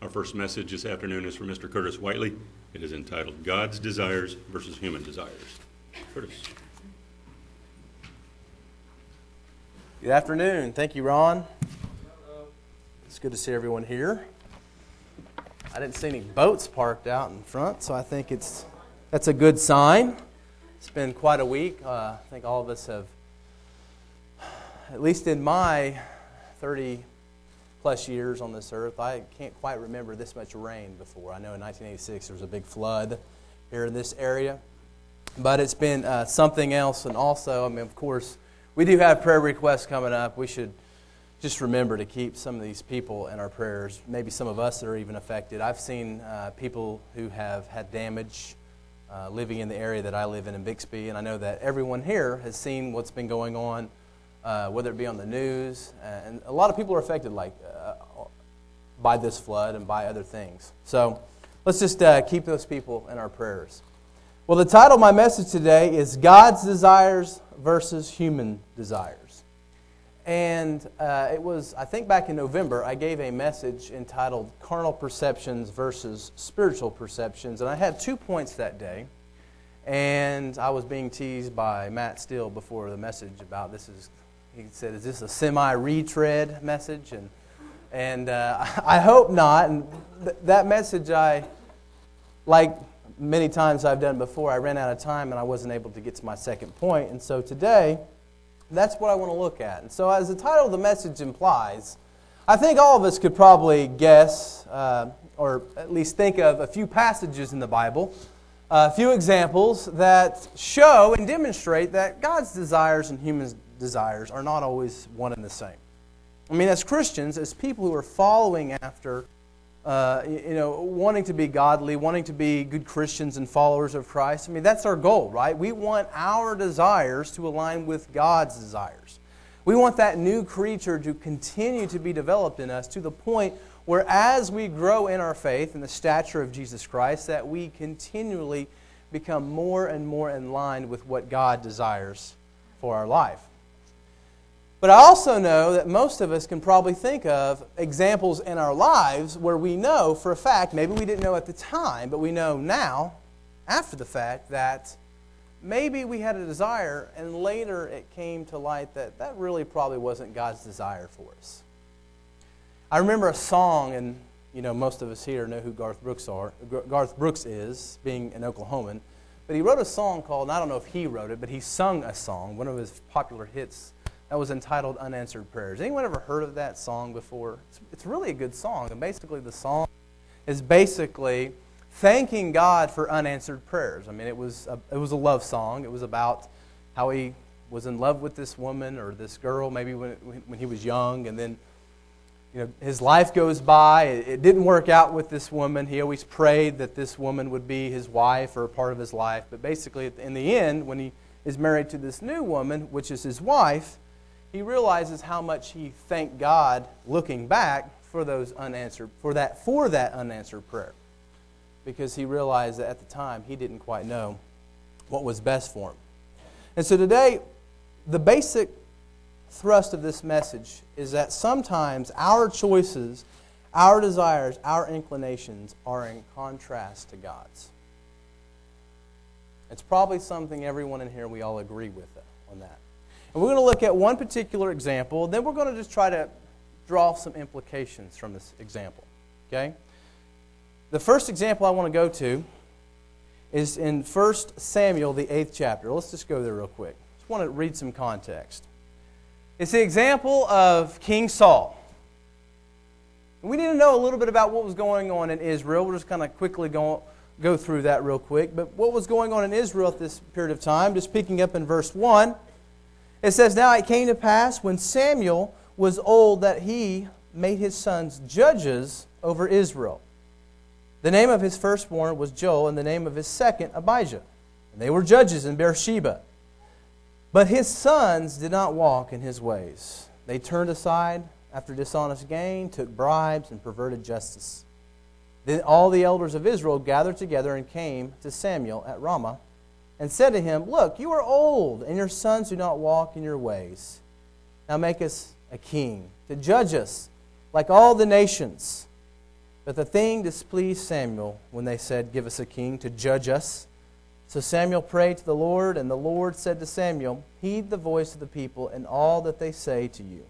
Our first message this afternoon is from Mr. Curtis Whiteley. It is entitled God's Desires versus Human Desires. Curtis. Good afternoon. Thank you, Ron. It's good to see everyone here. I didn't see any boats parked out in front, so I think it's that's a good sign. It's been quite a week. Uh, I think all of us have, at least in my 30 plus years on this earth, I can't quite remember this much rain before. I know in 1986 there was a big flood here in this area, but it's been uh, something else. And also, I mean, of course, we do have prayer requests coming up. We should just remember to keep some of these people in our prayers. Maybe some of us that are even affected. I've seen uh, people who have had damage uh, living in the area that I live in in Bixby, and I know that everyone here has seen what's been going on, uh, whether it be on the news, uh, and a lot of people are affected like uh, by this flood and by other things. So let's just uh, keep those people in our prayers. Well, the title of my message today is God's Desires versus Human Desires. And uh, it was, I think back in November, I gave a message entitled Carnal Perceptions versus Spiritual Perceptions. And I had two points that day. And I was being teased by Matt Steele before the message about this is, he said, is this a semi retread message? And, and uh, I hope not. And th- that message, I, like many times I've done before, I ran out of time and I wasn't able to get to my second point. And so today, that's what I want to look at. And so, as the title of the message implies, I think all of us could probably guess, uh, or at least think of a few passages in the Bible, a few examples that show and demonstrate that God's desires and human desires are not always one and the same. I mean, as Christians, as people who are following after uh, you know, wanting to be godly, wanting to be good Christians and followers of Christ. I mean, that's our goal, right? We want our desires to align with God's desires. We want that new creature to continue to be developed in us to the point where as we grow in our faith and the stature of Jesus Christ, that we continually become more and more in line with what God desires for our life. But I also know that most of us can probably think of examples in our lives where we know for a fact, maybe we didn't know at the time, but we know now, after the fact, that maybe we had a desire and later it came to light that that really probably wasn't God's desire for us. I remember a song, and you know most of us here know who Garth Brooks are. Garth Brooks is, being an Oklahoman, but he wrote a song called, and I don't know if he wrote it, but he sung a song, one of his popular hits that was entitled Unanswered Prayers. Anyone ever heard of that song before? It's, it's really a good song. And basically, the song is basically thanking God for unanswered prayers. I mean, it was a, it was a love song. It was about how he was in love with this woman or this girl, maybe when, when he was young, and then you know, his life goes by. It didn't work out with this woman. He always prayed that this woman would be his wife or a part of his life. But basically, in the end, when he is married to this new woman, which is his wife, he realizes how much he thanked God looking back for those unanswered for that for that unanswered prayer. Because he realized that at the time he didn't quite know what was best for him. And so today the basic thrust of this message is that sometimes our choices, our desires, our inclinations are in contrast to God's. It's probably something everyone in here we all agree with on that. And we're going to look at one particular example, then we're going to just try to draw some implications from this example. Okay? The first example I want to go to is in 1 Samuel, the eighth chapter. Let's just go there real quick. Just want to read some context. It's the example of King Saul. We need to know a little bit about what was going on in Israel. We're just kind of quickly go, go through that real quick. But what was going on in Israel at this period of time, just picking up in verse 1. It says, Now it came to pass when Samuel was old that he made his sons judges over Israel. The name of his firstborn was Joel, and the name of his second, Abijah. And they were judges in Beersheba. But his sons did not walk in his ways. They turned aside after dishonest gain, took bribes, and perverted justice. Then all the elders of Israel gathered together and came to Samuel at Ramah and said to him, Look, you are old, and your sons do not walk in your ways. Now make us a king to judge us like all the nations. But the thing displeased Samuel when they said, Give us a king to judge us. So Samuel prayed to the Lord, and the Lord said to Samuel, Heed the voice of the people and all that they say to you.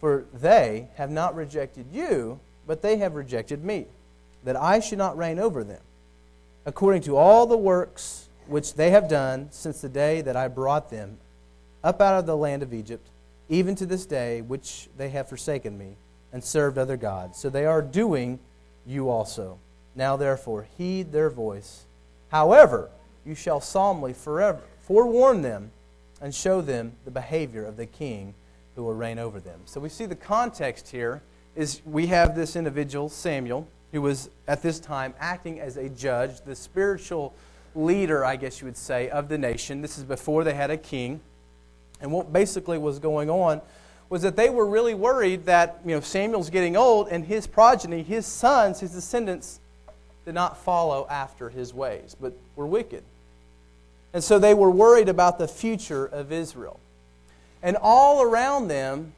For they have not rejected you, but they have rejected me, that I should not reign over them, according to all the works which they have done since the day that I brought them up out of the land of Egypt, even to this day, which they have forsaken me and served other gods. So they are doing you also. Now, therefore, heed their voice. However, you shall solemnly forever forewarn them and show them the behavior of the king who will reign over them. So we see the context here is we have this individual, Samuel, who was at this time acting as a judge, the spiritual leader, I guess you would say, of the nation. This is before they had a king. And what basically was going on was that they were really worried that you know Samuel's getting old and his progeny, his sons, his descendants did not follow after his ways, but were wicked. And so they were worried about the future of Israel. And all around them,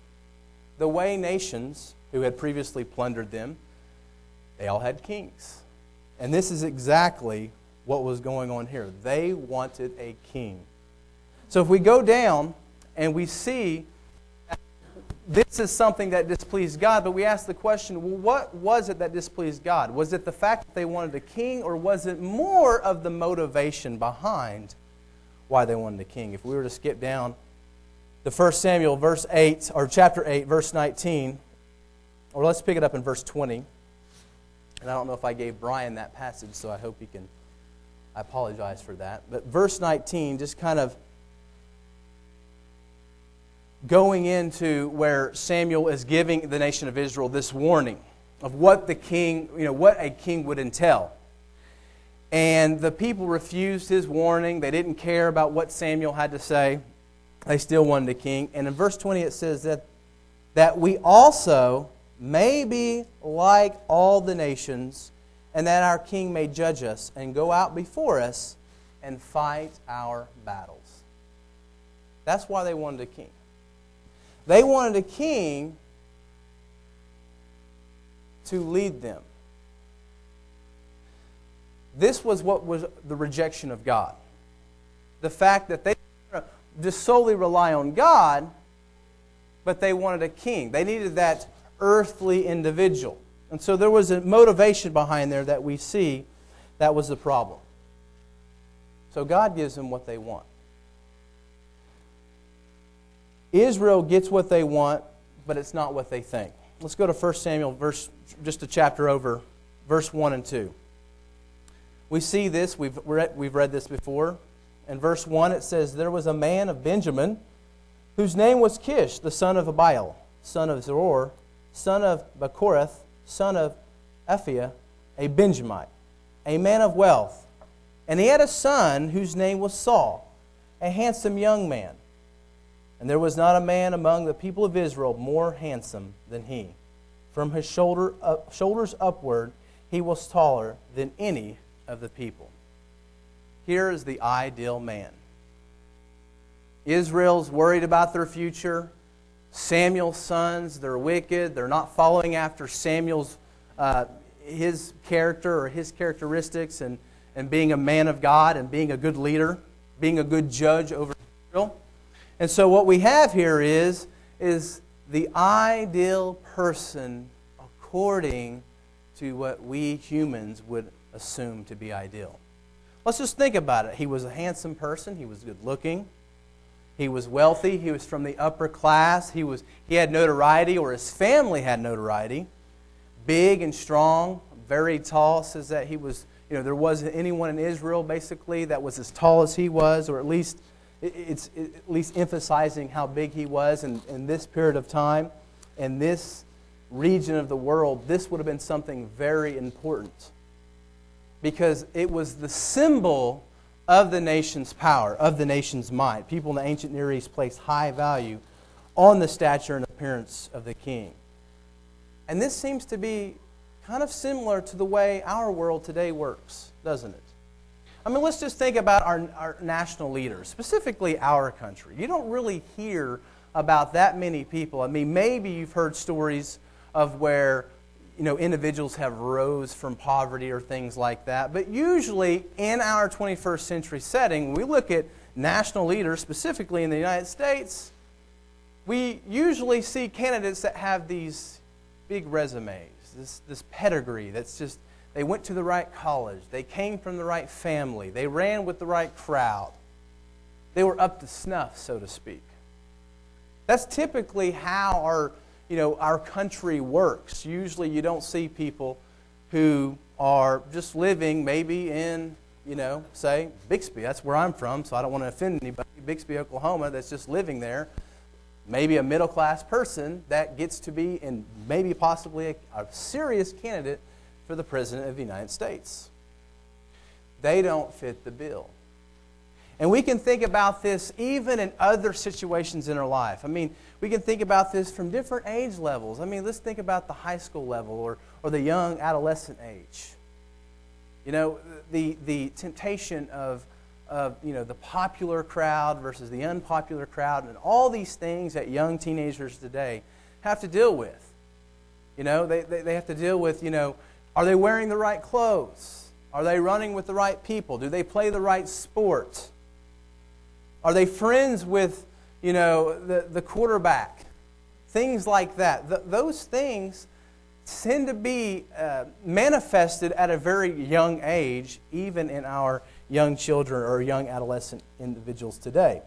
the way nations who had previously plundered them, they all had kings. And this is exactly what was going on here. They wanted a king. So if we go down and we see this is something that displeased God, but we ask the question well, what was it that displeased God? Was it the fact that they wanted a king, or was it more of the motivation behind why they wanted a king? If we were to skip down to 1 Samuel, verse 8, or chapter 8, verse 19, or let's pick it up in verse 20. And I don't know if I gave Brian that passage, so I hope he can. I apologize for that. But verse 19 just kind of going into where Samuel is giving the nation of Israel this warning of what the king, you know, what a king would entail. And the people refused his warning. They didn't care about what Samuel had to say. They still wanted a king. And in verse 20 it says that that we also may be like all the nations, and that our king may judge us and go out before us and fight our battles. That's why they wanted a king. They wanted a king to lead them. This was what was the rejection of God. The fact that they just solely rely on God, but they wanted a king. They needed that earthly individual. And so there was a motivation behind there that we see that was the problem. So God gives them what they want. Israel gets what they want, but it's not what they think. Let's go to 1 Samuel, verse, just a chapter over, verse 1 and 2. We see this, we've read, we've read this before. In verse 1, it says, There was a man of Benjamin whose name was Kish, the son of Abiel, son of Zeror, son of Bechorath, son of Ephiah, a Benjamite, a man of wealth. And he had a son whose name was Saul, a handsome young man. And there was not a man among the people of Israel more handsome than he. From his shoulder up, shoulders upward, he was taller than any of the people. Here is the ideal man. Israel's worried about their future. Samuel's sons, they're wicked. They're not following after Samuel's uh, his character or his characteristics and, and being a man of God and being a good leader, being a good judge over Israel. And so what we have here is, is the ideal person according to what we humans would assume to be ideal. Let's just think about it. He was a handsome person, he was good looking, he was wealthy, he was from the upper class, he, was, he had notoriety, or his family had notoriety. Big and strong, very tall, says that he was, you know, there wasn't anyone in Israel basically that was as tall as he was, or at least it's at least emphasizing how big he was in, in this period of time. In this region of the world, this would have been something very important because it was the symbol of the nation's power, of the nation's might. People in the ancient Near East placed high value on the stature and appearance of the king. And this seems to be kind of similar to the way our world today works, doesn't it? I mean, let's just think about our, our national leaders, specifically our country. You don't really hear about that many people. I mean, maybe you've heard stories of where you know, individuals have rose from poverty or things like that. But usually, in our 21st century setting, we look at national leaders, specifically in the United States, we usually see candidates that have these big resumes, this, this pedigree that's just, they went to the right college, they came from the right family, they ran with the right crowd, they were up to snuff, so to speak. That's typically how our, you know, our country works. Usually you don't see people who are just living maybe in, you know, say Bixby. That's where I'm from, so I don't want to offend anybody. Bixby, Oklahoma, that's just living there. Maybe a middle class person that gets to be, and maybe possibly a, a serious candidate for the President of the United States. They don't fit the bill. And we can think about this even in other situations in our life. I mean, we can think about this from different age levels. I mean, let's think about the high school level or, or the young adolescent age. You know, the, the temptation of, of, you know, the popular crowd versus the unpopular crowd and all these things that young teenagers today have to deal with. You know, they, they, they have to deal with, you know, are they wearing the right clothes? Are they running with the right people? Do they play the right sport? Are they friends with, you know, the, the quarterback? Things like that. Th- those things tend to be uh, manifested at a very young age, even in our young children or young adolescent individuals today.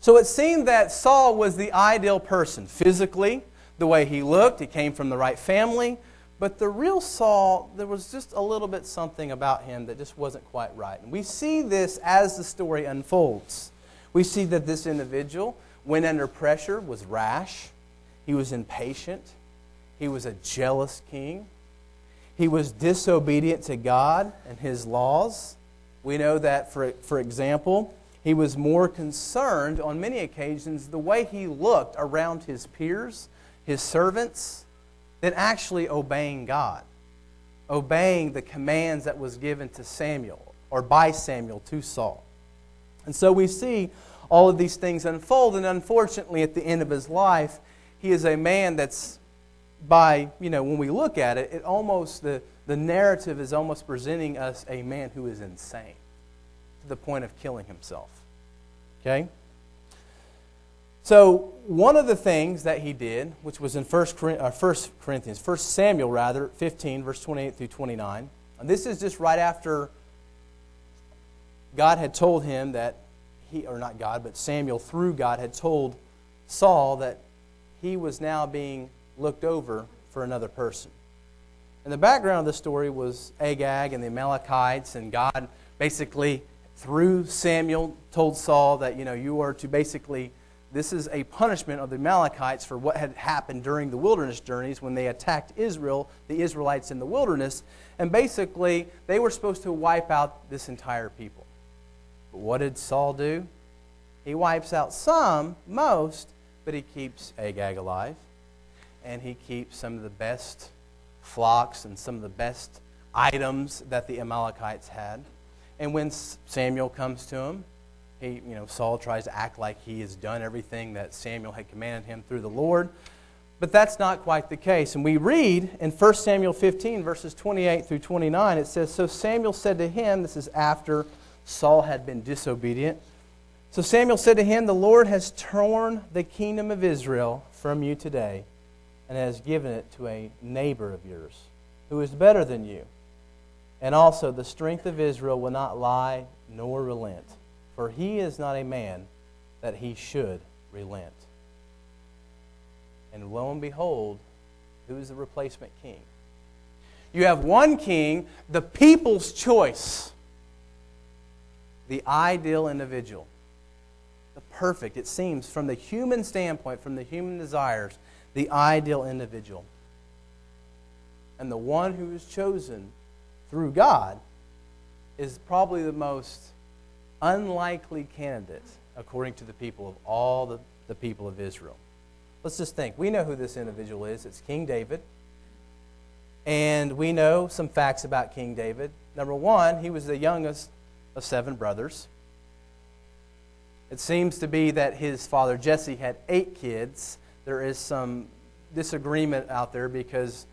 So it seemed that Saul was the ideal person physically, the way he looked, he came from the right family. But the real Saul, there was just a little bit something about him that just wasn't quite right. And we see this as the story unfolds. We see that this individual, when under pressure, was rash, he was impatient, he was a jealous king, he was disobedient to God and his laws. We know that, for, for example, he was more concerned on many occasions the way he looked around his peers, his servants than actually obeying God, obeying the commands that was given to Samuel or by Samuel to Saul. And so we see all of these things unfold, and unfortunately, at the end of his life, he is a man that's by, you know, when we look at it, it almost, the, the narrative is almost presenting us a man who is insane to the point of killing himself. Okay? So, one of the things that he did, which was in 1 uh, Corinthians, 1 Samuel rather, 15, verse 28 through 29, and this is just right after God had told him that he, or not God, but Samuel through God had told Saul that he was now being looked over for another person. And the background of the story was Agag and the Amalekites, and God basically, through Samuel, told Saul that, you know, you are to basically this is a punishment of the Amalekites for what had happened during the wilderness journeys when they attacked Israel, the Israelites in the wilderness. And basically, they were supposed to wipe out this entire people. But what did Saul do? He wipes out some, most, but he keeps Agag alive. And he keeps some of the best flocks and some of the best items that the Amalekites had. And when Samuel comes to him, he, you know, Saul tries to act like he has done everything that Samuel had commanded him through the Lord. But that's not quite the case. And we read in 1 Samuel 15, verses 28 through 29, it says, So Samuel said to him, this is after Saul had been disobedient. So Samuel said to him, The Lord has torn the kingdom of Israel from you today and has given it to a neighbor of yours who is better than you. And also, the strength of Israel will not lie nor relent for he is not a man that he should relent. And lo and behold, who is the replacement king? You have one king, the people's choice, the ideal individual, the perfect, it seems, from the human standpoint, from the human desires, the ideal individual. And the one who is chosen through God is probably the most unlikely candidate according to the people of all the, the people of Israel. Let's just think. We know who this individual is. It's King David. And we know some facts about King David. Number one, he was the youngest of seven brothers. It seems to be that his father Jesse had eight kids. There is some disagreement out there because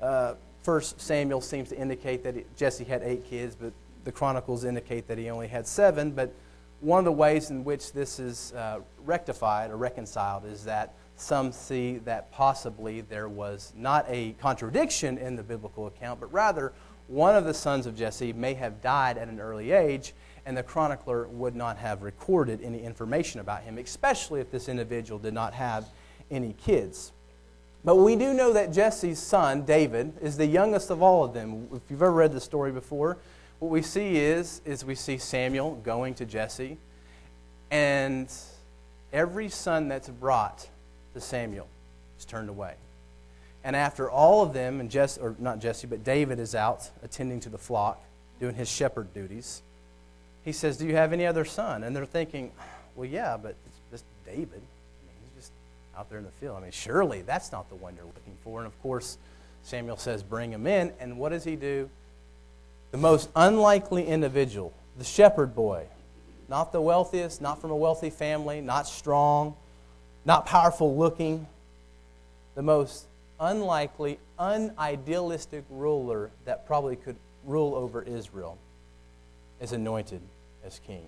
Uh, First Samuel seems to indicate that Jesse had eight kids, but the Chronicles indicate that he only had seven. But one of the ways in which this is uh, rectified or reconciled is that some see that possibly there was not a contradiction in the biblical account, but rather one of the sons of Jesse may have died at an early age, and the chronicler would not have recorded any information about him, especially if this individual did not have any kids. But we do know that Jesse's son, David, is the youngest of all of them. If you've ever read the story before, what we see is, is we see Samuel going to Jesse, and every son that's brought to Samuel is turned away. And after all of them, and Jesse, or not Jesse, but David is out attending to the flock, doing his shepherd duties, he says, Do you have any other son? And they're thinking, Well, yeah, but it's just David. I mean, he's just out there in the field. I mean, surely that's not the one you're looking for. And of course, Samuel says, Bring him in. And what does he do? The most unlikely individual, the shepherd boy, not the wealthiest, not from a wealthy family, not strong, not powerful looking, the most unlikely, unidealistic ruler that probably could rule over Israel is anointed as king.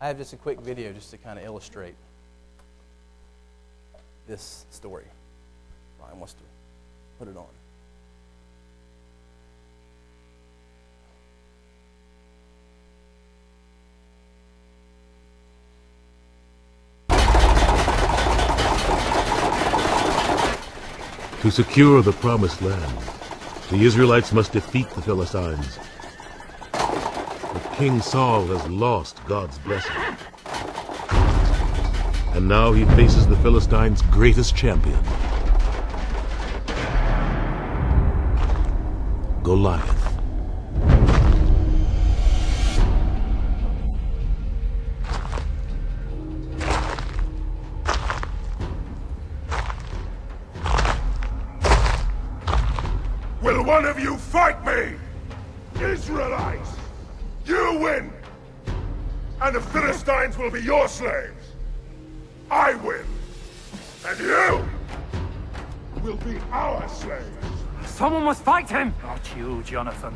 I have just a quick video just to kind of illustrate this story. Ryan wants to put it on. To secure the promised land, the Israelites must defeat the Philistines. But King Saul has lost God's blessing. And now he faces the Philistines' greatest champion, Goliath. Slaves! I win! And you will be our slaves! Someone must fight him! Not you, Jonathan.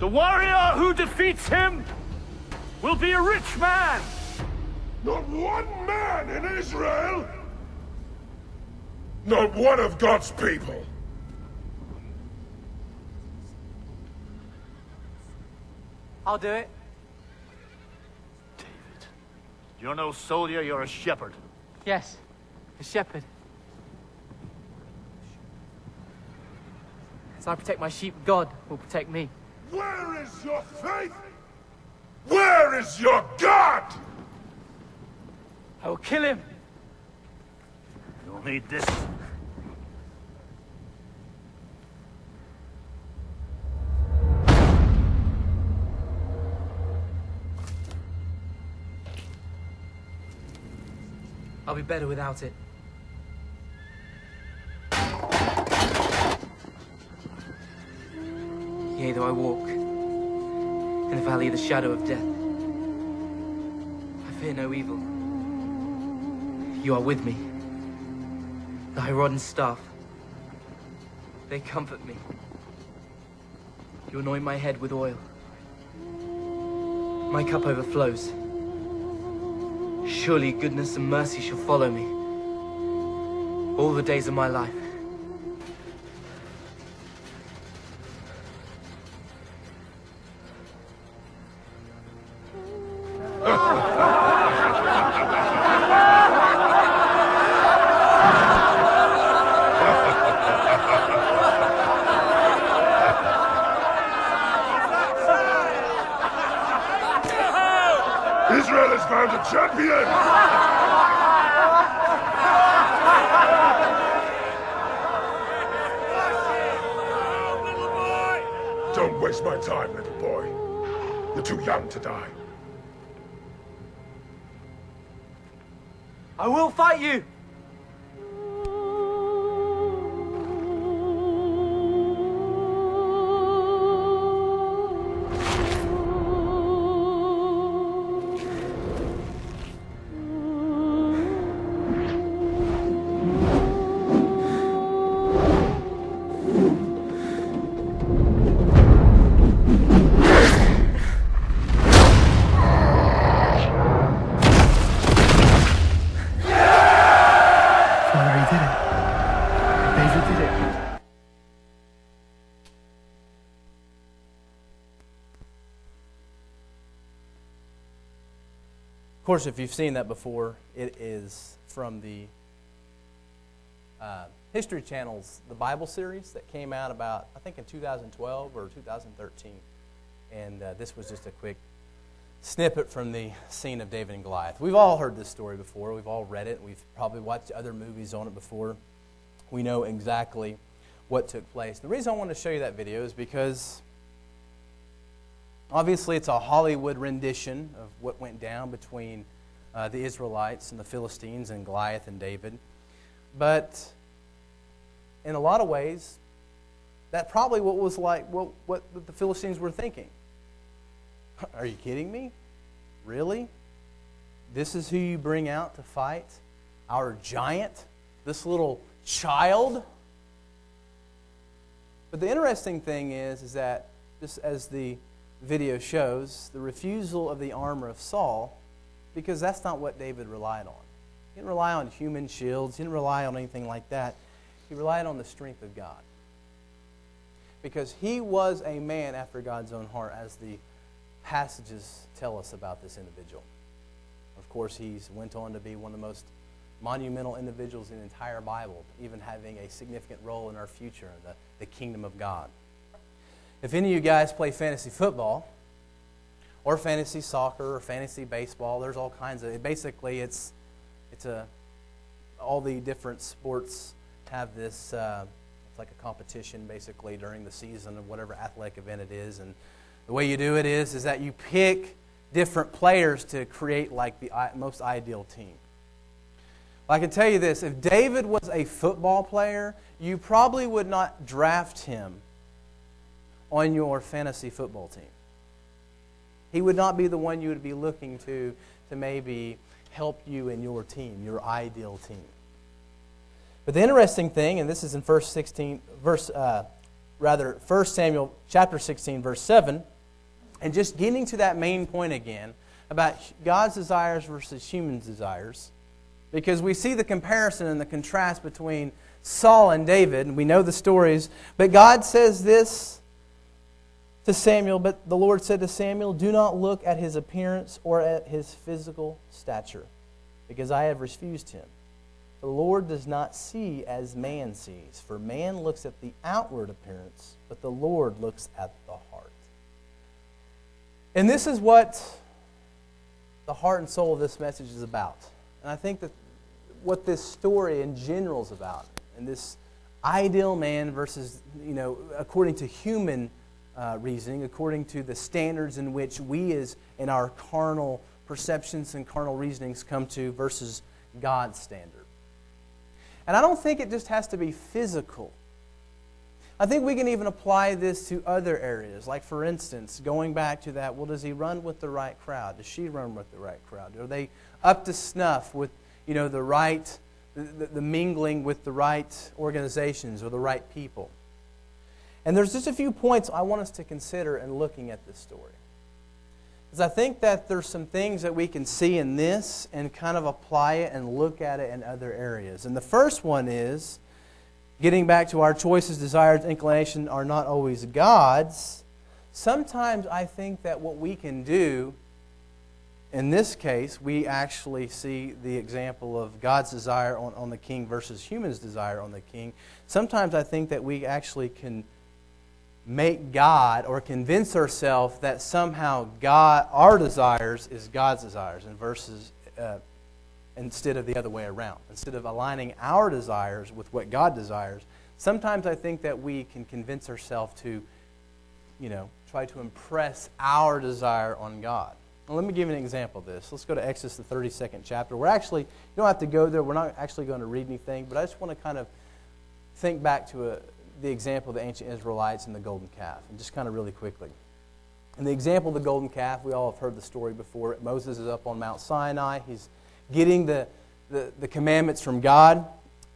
The warrior who defeats him will be a rich man! Not one man in Israel! Not one of God's people! I'll do it. David, you're no soldier, you're a shepherd. Yes, a shepherd. As I protect my sheep, God will protect me. Where is your faith? Where is your God? I will kill him. You'll need this. I'll be better without it. Yea, though I walk in the valley of the shadow of death, I fear no evil. You are with me. Thy rod and staff, they comfort me. You anoint my head with oil. My cup overflows. Surely goodness and mercy shall follow me all the days of my life. Course, if you've seen that before, it is from the uh, History Channel's The Bible series that came out about, I think, in 2012 or 2013. And uh, this was just a quick snippet from the scene of David and Goliath. We've all heard this story before. We've all read it. We've probably watched other movies on it before. We know exactly what took place. The reason I want to show you that video is because obviously it's a Hollywood rendition of what went down between uh, the Israelites and the Philistines and Goliath and David. But in a lot of ways, that probably what was like what, what the Philistines were thinking. Are you kidding me? Really? This is who you bring out to fight? Our giant? This little child? But the interesting thing is, is that just as the video shows, the refusal of the armor of Saul, because that's not what David relied on. He didn't rely on human shields, he didn't rely on anything like that. He relied on the strength of God. Because he was a man after God's own heart, as the passages tell us about this individual. Of course, he went on to be one of the most monumental individuals in the entire Bible, even having a significant role in our future, the, the kingdom of God. If any of you guys play fantasy football, or fantasy soccer, or fantasy baseball, there's all kinds of. Basically, it's it's a all the different sports have this. Uh, it's like a competition, basically, during the season of whatever athletic event it is, and the way you do it is is that you pick different players to create like the most ideal team. Well, I can tell you this if David was a football player, you probably would not draft him on your fantasy football team. He would not be the one you would be looking to to maybe help you in your team, your ideal team. But the interesting thing, and this is in verse 16, verse, uh, rather, 1 Samuel chapter 16, verse 7, and just getting to that main point again about God's desires versus human desires because we see the comparison and the contrast between Saul and David, and we know the stories. But God says this to Samuel, but the Lord said to Samuel, Do not look at his appearance or at his physical stature, because I have refused him. The Lord does not see as man sees, for man looks at the outward appearance, but the Lord looks at the heart. And this is what the heart and soul of this message is about. And I think that what this story in general is about, and this ideal man versus, you know, according to human uh, reasoning, according to the standards in which we, as in our carnal perceptions and carnal reasonings, come to versus God's standard. And I don't think it just has to be physical. I think we can even apply this to other areas. Like, for instance, going back to that, well, does he run with the right crowd? Does she run with the right crowd? Are they up to snuff with you know, the right, the, the mingling with the right organizations or the right people. And there's just a few points I want us to consider in looking at this story. Because I think that there's some things that we can see in this and kind of apply it and look at it in other areas. And the first one is getting back to our choices, desires, inclination are not always God's. Sometimes I think that what we can do in this case, we actually see the example of God's desire on, on the king versus human's desire on the king. Sometimes I think that we actually can make God or convince ourselves that somehow God, our desires is God's desires, and versus uh, instead of the other way around. Instead of aligning our desires with what God desires, sometimes I think that we can convince ourselves to, you know, try to impress our desire on God. Let me give you an example of this. Let's go to Exodus, the 32nd chapter. We're actually, you don't have to go there. We're not actually going to read anything, but I just want to kind of think back to a, the example of the ancient Israelites and the golden calf, and just kind of really quickly. In the example of the golden calf, we all have heard the story before. Moses is up on Mount Sinai. He's getting the, the, the commandments from God.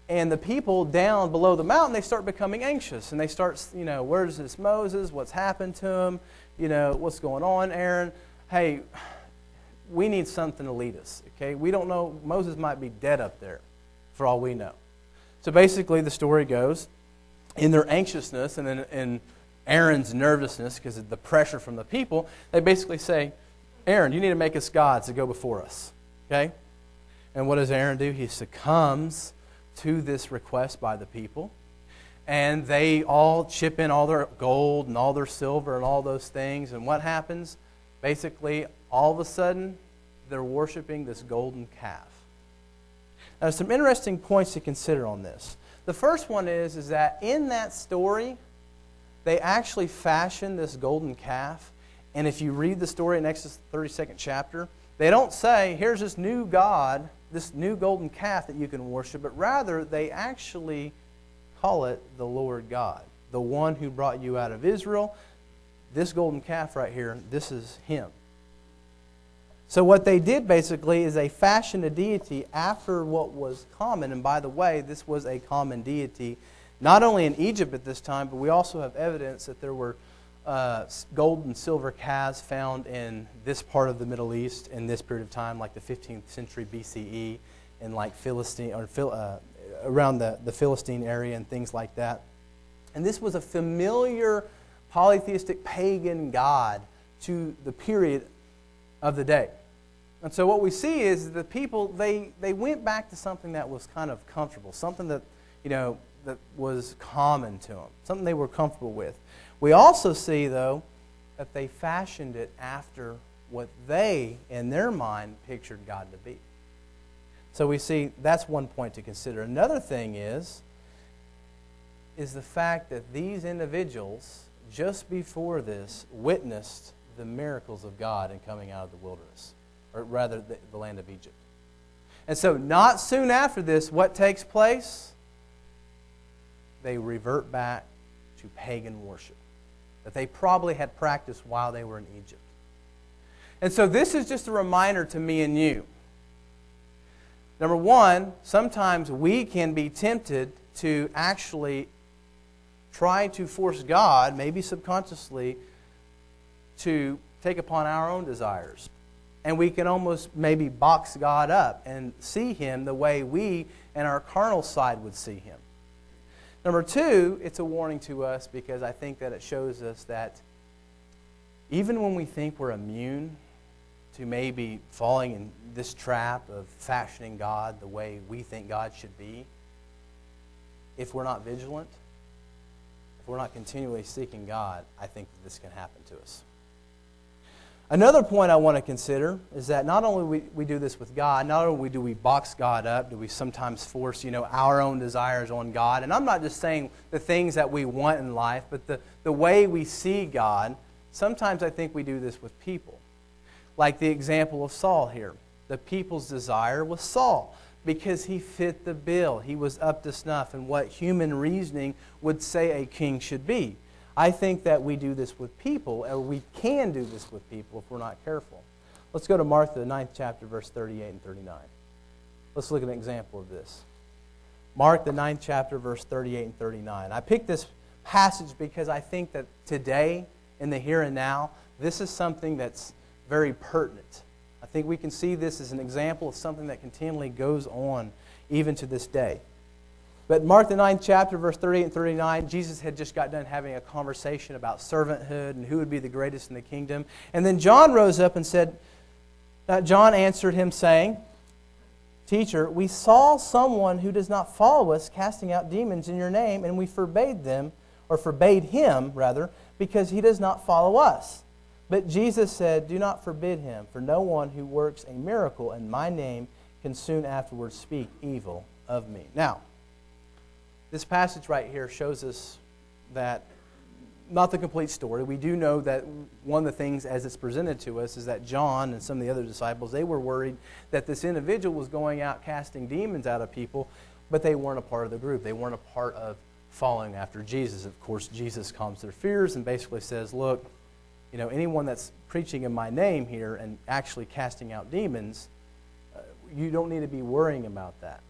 And the people down below the mountain, they start becoming anxious. And they start, you know, where's this Moses? What's happened to him? You know, what's going on, Aaron? hey, we need something to lead us. Okay? We don't know. Moses might be dead up there, for all we know. So basically, the story goes in their anxiousness and in, in Aaron's nervousness because of the pressure from the people, they basically say, Aaron, you need to make us gods to go before us. Okay? And what does Aaron do? He succumbs to this request by the people. And they all chip in all their gold and all their silver and all those things. And what happens? Basically, all of a sudden, they're worshiping this golden calf. Now, some interesting points to consider on this. The first one is, is that in that story, they actually fashioned this golden calf. And if you read the story in Exodus 32nd chapter, they don't say, here's this new God, this new golden calf that you can worship, but rather they actually call it the Lord God, the one who brought you out of Israel. This golden calf right here, this is him. So, what they did basically is they fashioned a deity after what was common. And by the way, this was a common deity not only in Egypt at this time, but we also have evidence that there were uh, gold and silver calves found in this part of the Middle East in this period of time, like the 15th century BCE, in like Philistine or uh, around the, the Philistine area and things like that. And this was a familiar polytheistic pagan god to the period of the day. And so what we see is the people, they, they went back to something that was kind of comfortable, something that, you know, that was common to them, something they were comfortable with. We also see, though, that they fashioned it after what they, in their mind, pictured God to be. So we see that's one point to consider. Another thing is, is the fact that these individuals, just before this, witnessed the miracles of God in coming out of the wilderness, or rather, the, the land of Egypt. And so, not soon after this, what takes place? They revert back to pagan worship that they probably had practiced while they were in Egypt. And so, this is just a reminder to me and you. Number one, sometimes we can be tempted to actually try to force God, maybe subconsciously, to take upon our own desires. And we can almost maybe box God up and see Him the way we and our carnal side would see Him. Number two, it's a warning to us because I think that it shows us that even when we think we're immune to maybe falling in this trap of fashioning God the way we think God should be, if we're not vigilant, if we're not continually seeking God, I think that this can happen to us. Another point I want to consider is that not only we, we do this with God, not only do we box God up, do we sometimes force, you know, our own desires on God. And I'm not just saying the things that we want in life, but the, the way we see God. Sometimes I think we do this with people. Like the example of Saul here. The people's desire was Saul because he fit the bill. He was up to snuff and what human reasoning would say a king should be. I think that we do this with people, or we can do this with people if we're not careful. Let's go to Mark, the ninth chapter, verse 38 and 39. Let's look at an example of this. Mark, the ninth chapter, verse 38 and 39. I picked this passage because I think that today, in the here and now, this is something that's very pertinent. I think we can see this as an example of something that continually goes on even to this day. But Mark, the ninth chapter, verse 38 and 39, Jesus had just got done having a conversation about servanthood and who would be the greatest in the kingdom. And then John rose up and said, Now John answered him, saying, Teacher, we saw someone who does not follow us casting out demons in your name, and we forbade them, or forbade him, rather, because he does not follow us. But Jesus said, Do not forbid him, for no one who works a miracle in my name can soon afterwards speak evil of me. Now, this passage right here shows us that not the complete story. We do know that one of the things as it's presented to us is that John and some of the other disciples, they were worried that this individual was going out casting demons out of people, but they weren't a part of the group. They weren't a part of following after Jesus. Of course, Jesus calms their fears and basically says, look, you know, anyone that's preaching in my name here and actually casting out demons, uh, you don't need to be worrying about that.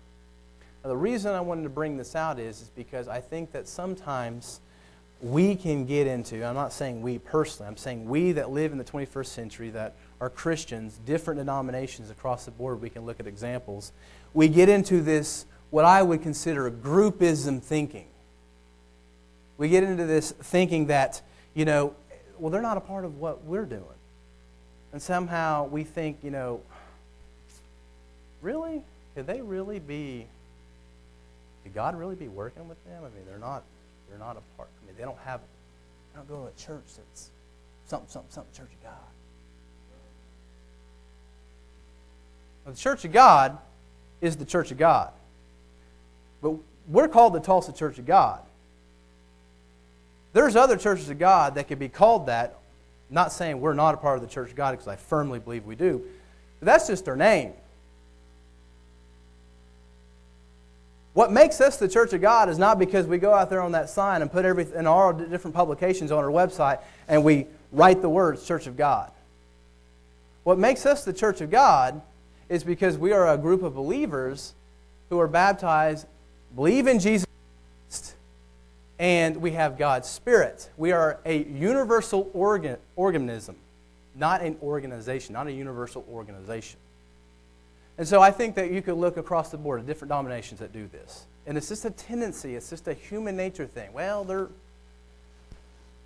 Now, the reason I wanted to bring this out is, is because I think that sometimes we can get into, I'm not saying we personally, I'm saying we that live in the 21st century that are Christians, different denominations across the board, we can look at examples. We get into this what I would consider a groupism thinking. We get into this thinking that, you know, well, they're not a part of what we're doing. And somehow we think, you know, really? Could they really be, could God really be working with them? I mean, they're not, they're not a part. I mean, they don't have, they don't go to a church that's something, something, something, Church of God. The Church of God is the Church of God. But we're called the Tulsa Church of God. There's other churches of God that could be called that. not saying we're not a part of the Church of God because I firmly believe we do. But that's just their name. What makes us the Church of God is not because we go out there on that sign and put everything in all different publications on our website and we write the words Church of God. What makes us the Church of God is because we are a group of believers who are baptized, believe in Jesus Christ, and we have God's Spirit. We are a universal organ, organism, not an organization, not a universal organization. And so I think that you could look across the board at different denominations that do this. And it's just a tendency, it's just a human nature thing. Well, they're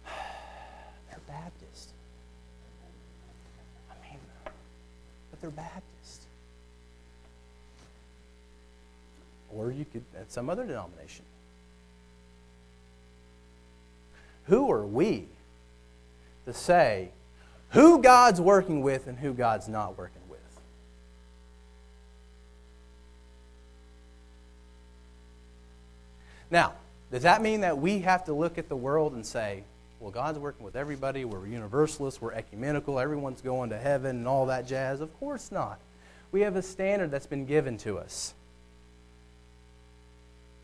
they're Baptist. I mean, but they're Baptist. Or you could at some other denomination. Who are we to say who God's working with and who God's not working with? Now, does that mean that we have to look at the world and say, well, God's working with everybody, we're universalists, we're ecumenical, everyone's going to heaven and all that jazz? Of course not. We have a standard that's been given to us.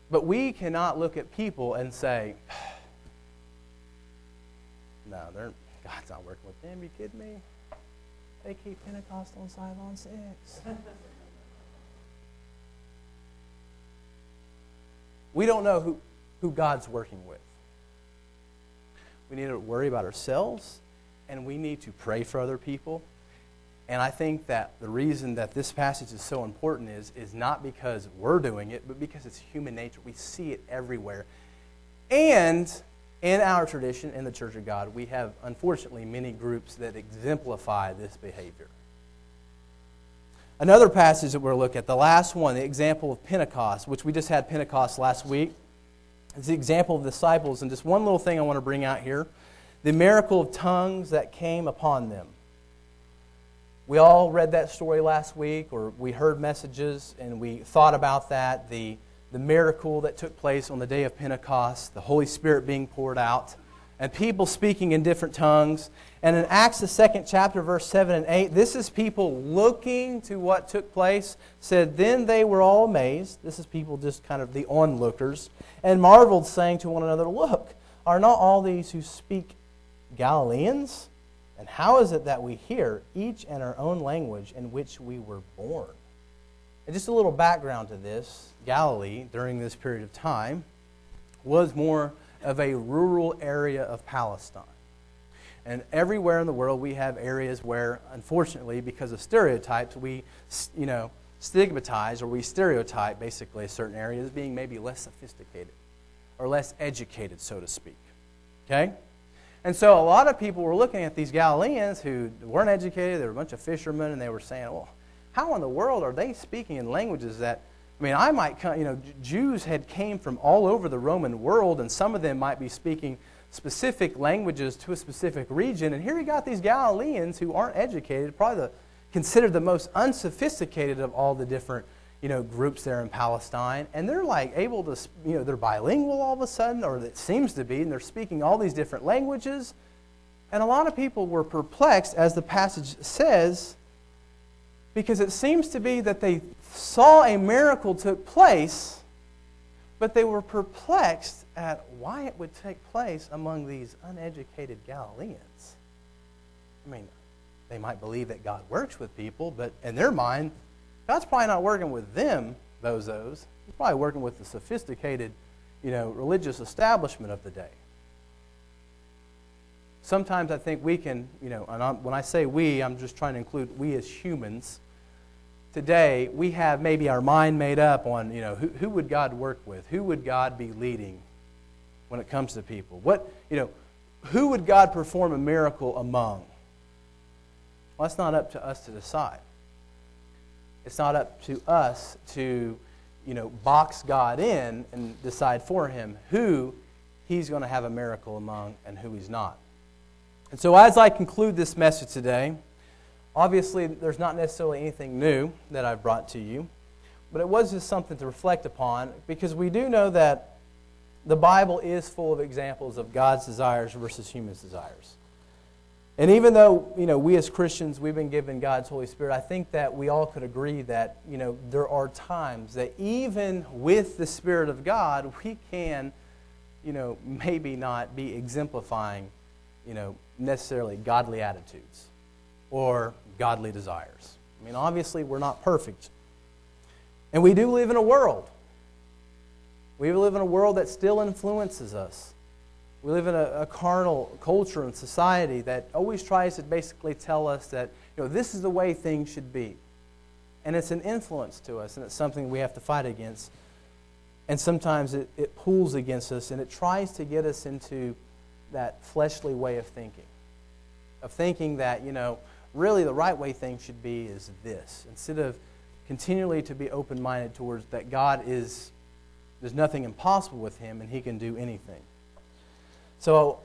But we cannot look at people and say, no, they're, God's not working with them. You kidding me? They keep Pentecost on Sivan 6. we don't know who, who God's working with. We need to worry about ourselves, and we need to pray for other people. And I think that the reason that this passage is so important is, is not because we're doing it, but because it's human nature. We see it everywhere. And in our tradition, in the Church of God, we have unfortunately many groups that exemplify this behavior. Another passage that we'll look at, the last one, the example of Pentecost, which we just had Pentecost last week. is the example of the disciples. And just one little thing I want to bring out here the miracle of tongues that came upon them. We all read that story last week, or we heard messages and we thought about that. The, the miracle that took place on the day of Pentecost, the Holy Spirit being poured out, and people speaking in different tongues. And in Acts, the second chapter, verse 7 and 8, this is people looking to what took place. Said, Then they were all amazed. This is people just kind of the onlookers, and marveled, saying to one another, Look, are not all these who speak Galileans? And how is it that we hear each in our own language in which we were born? And just a little background to this Galilee, during this period of time, was more of a rural area of Palestine. And everywhere in the world, we have areas where, unfortunately, because of stereotypes, we, you know, stigmatize or we stereotype basically a certain area as being maybe less sophisticated or less educated, so to speak. Okay? And so a lot of people were looking at these Galileans who weren't educated, they were a bunch of fishermen, and they were saying, well, how in the world are they speaking in languages that, I mean, I might, you know, Jews had came from all over the Roman world, and some of them might be speaking specific languages to a specific region. And here you got these Galileans who aren't educated, probably the, considered the most unsophisticated of all the different you know, groups there in Palestine, and they're like able to, you know, they're bilingual all of a sudden, or it seems to be, and they're speaking all these different languages. And a lot of people were perplexed, as the passage says, because it seems to be that they saw a miracle took place, but they were perplexed at why it would take place among these uneducated Galileans. I mean, they might believe that God works with people, but in their mind, God's probably not working with them, bozos. He's probably working with the sophisticated, you know, religious establishment of the day. Sometimes I think we can, you know, and I'm, when I say we, I'm just trying to include we as humans, today we have maybe our mind made up on, you know, who, who would God work with? Who would God be leading when it comes to people? What, you know, who would God perform a miracle among? Well, that's not up to us to decide. It's not up to us to, you know, box God in and decide for him who he's going to have a miracle among and who he's not. And so, as I conclude this message today, obviously there's not necessarily anything new that I've brought to you, but it was just something to reflect upon because we do know that the Bible is full of examples of God's desires versus humans' desires. And even though, you know, we as Christians, we've been given God's Holy Spirit, I think that we all could agree that, you know, there are times that even with the Spirit of God, we can, you know, maybe not be exemplifying, you know, necessarily godly attitudes or godly desires. I mean, obviously, we're not perfect. And we do live in a world. We live in a world that still influences us. We live in a, a, carnal culture and society that always tries to basically tell us that you know, this is the way things should be. And it's an influence to us, and it's something we have to fight against. And sometimes it, it pulls against us, and it tries to get us into that fleshly way of thinking. Of thinking that, you know, really the right way things should be is this. Instead of continually to be open minded towards that God is, there's nothing impossible with Him, and He can do anything. So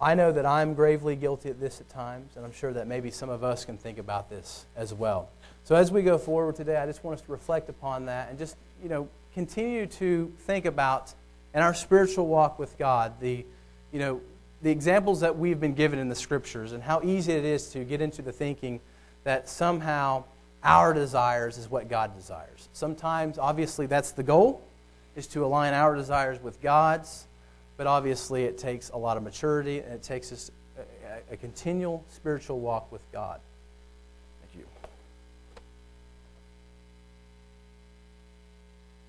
I know that I'm gravely guilty at this at times, and I'm sure that maybe some of us can think about this as well. So as we go forward today, I just want us to reflect upon that and just, you know, continue to think about in our spiritual walk with God the, you know, the examples that we've been given in the scriptures and how easy it is to get into the thinking that somehow our desires is what God desires. Sometimes, obviously, that's the goal, is to align our desires with God's but obviously, it takes a lot of maturity and it takes us a, a continual spiritual walk with God.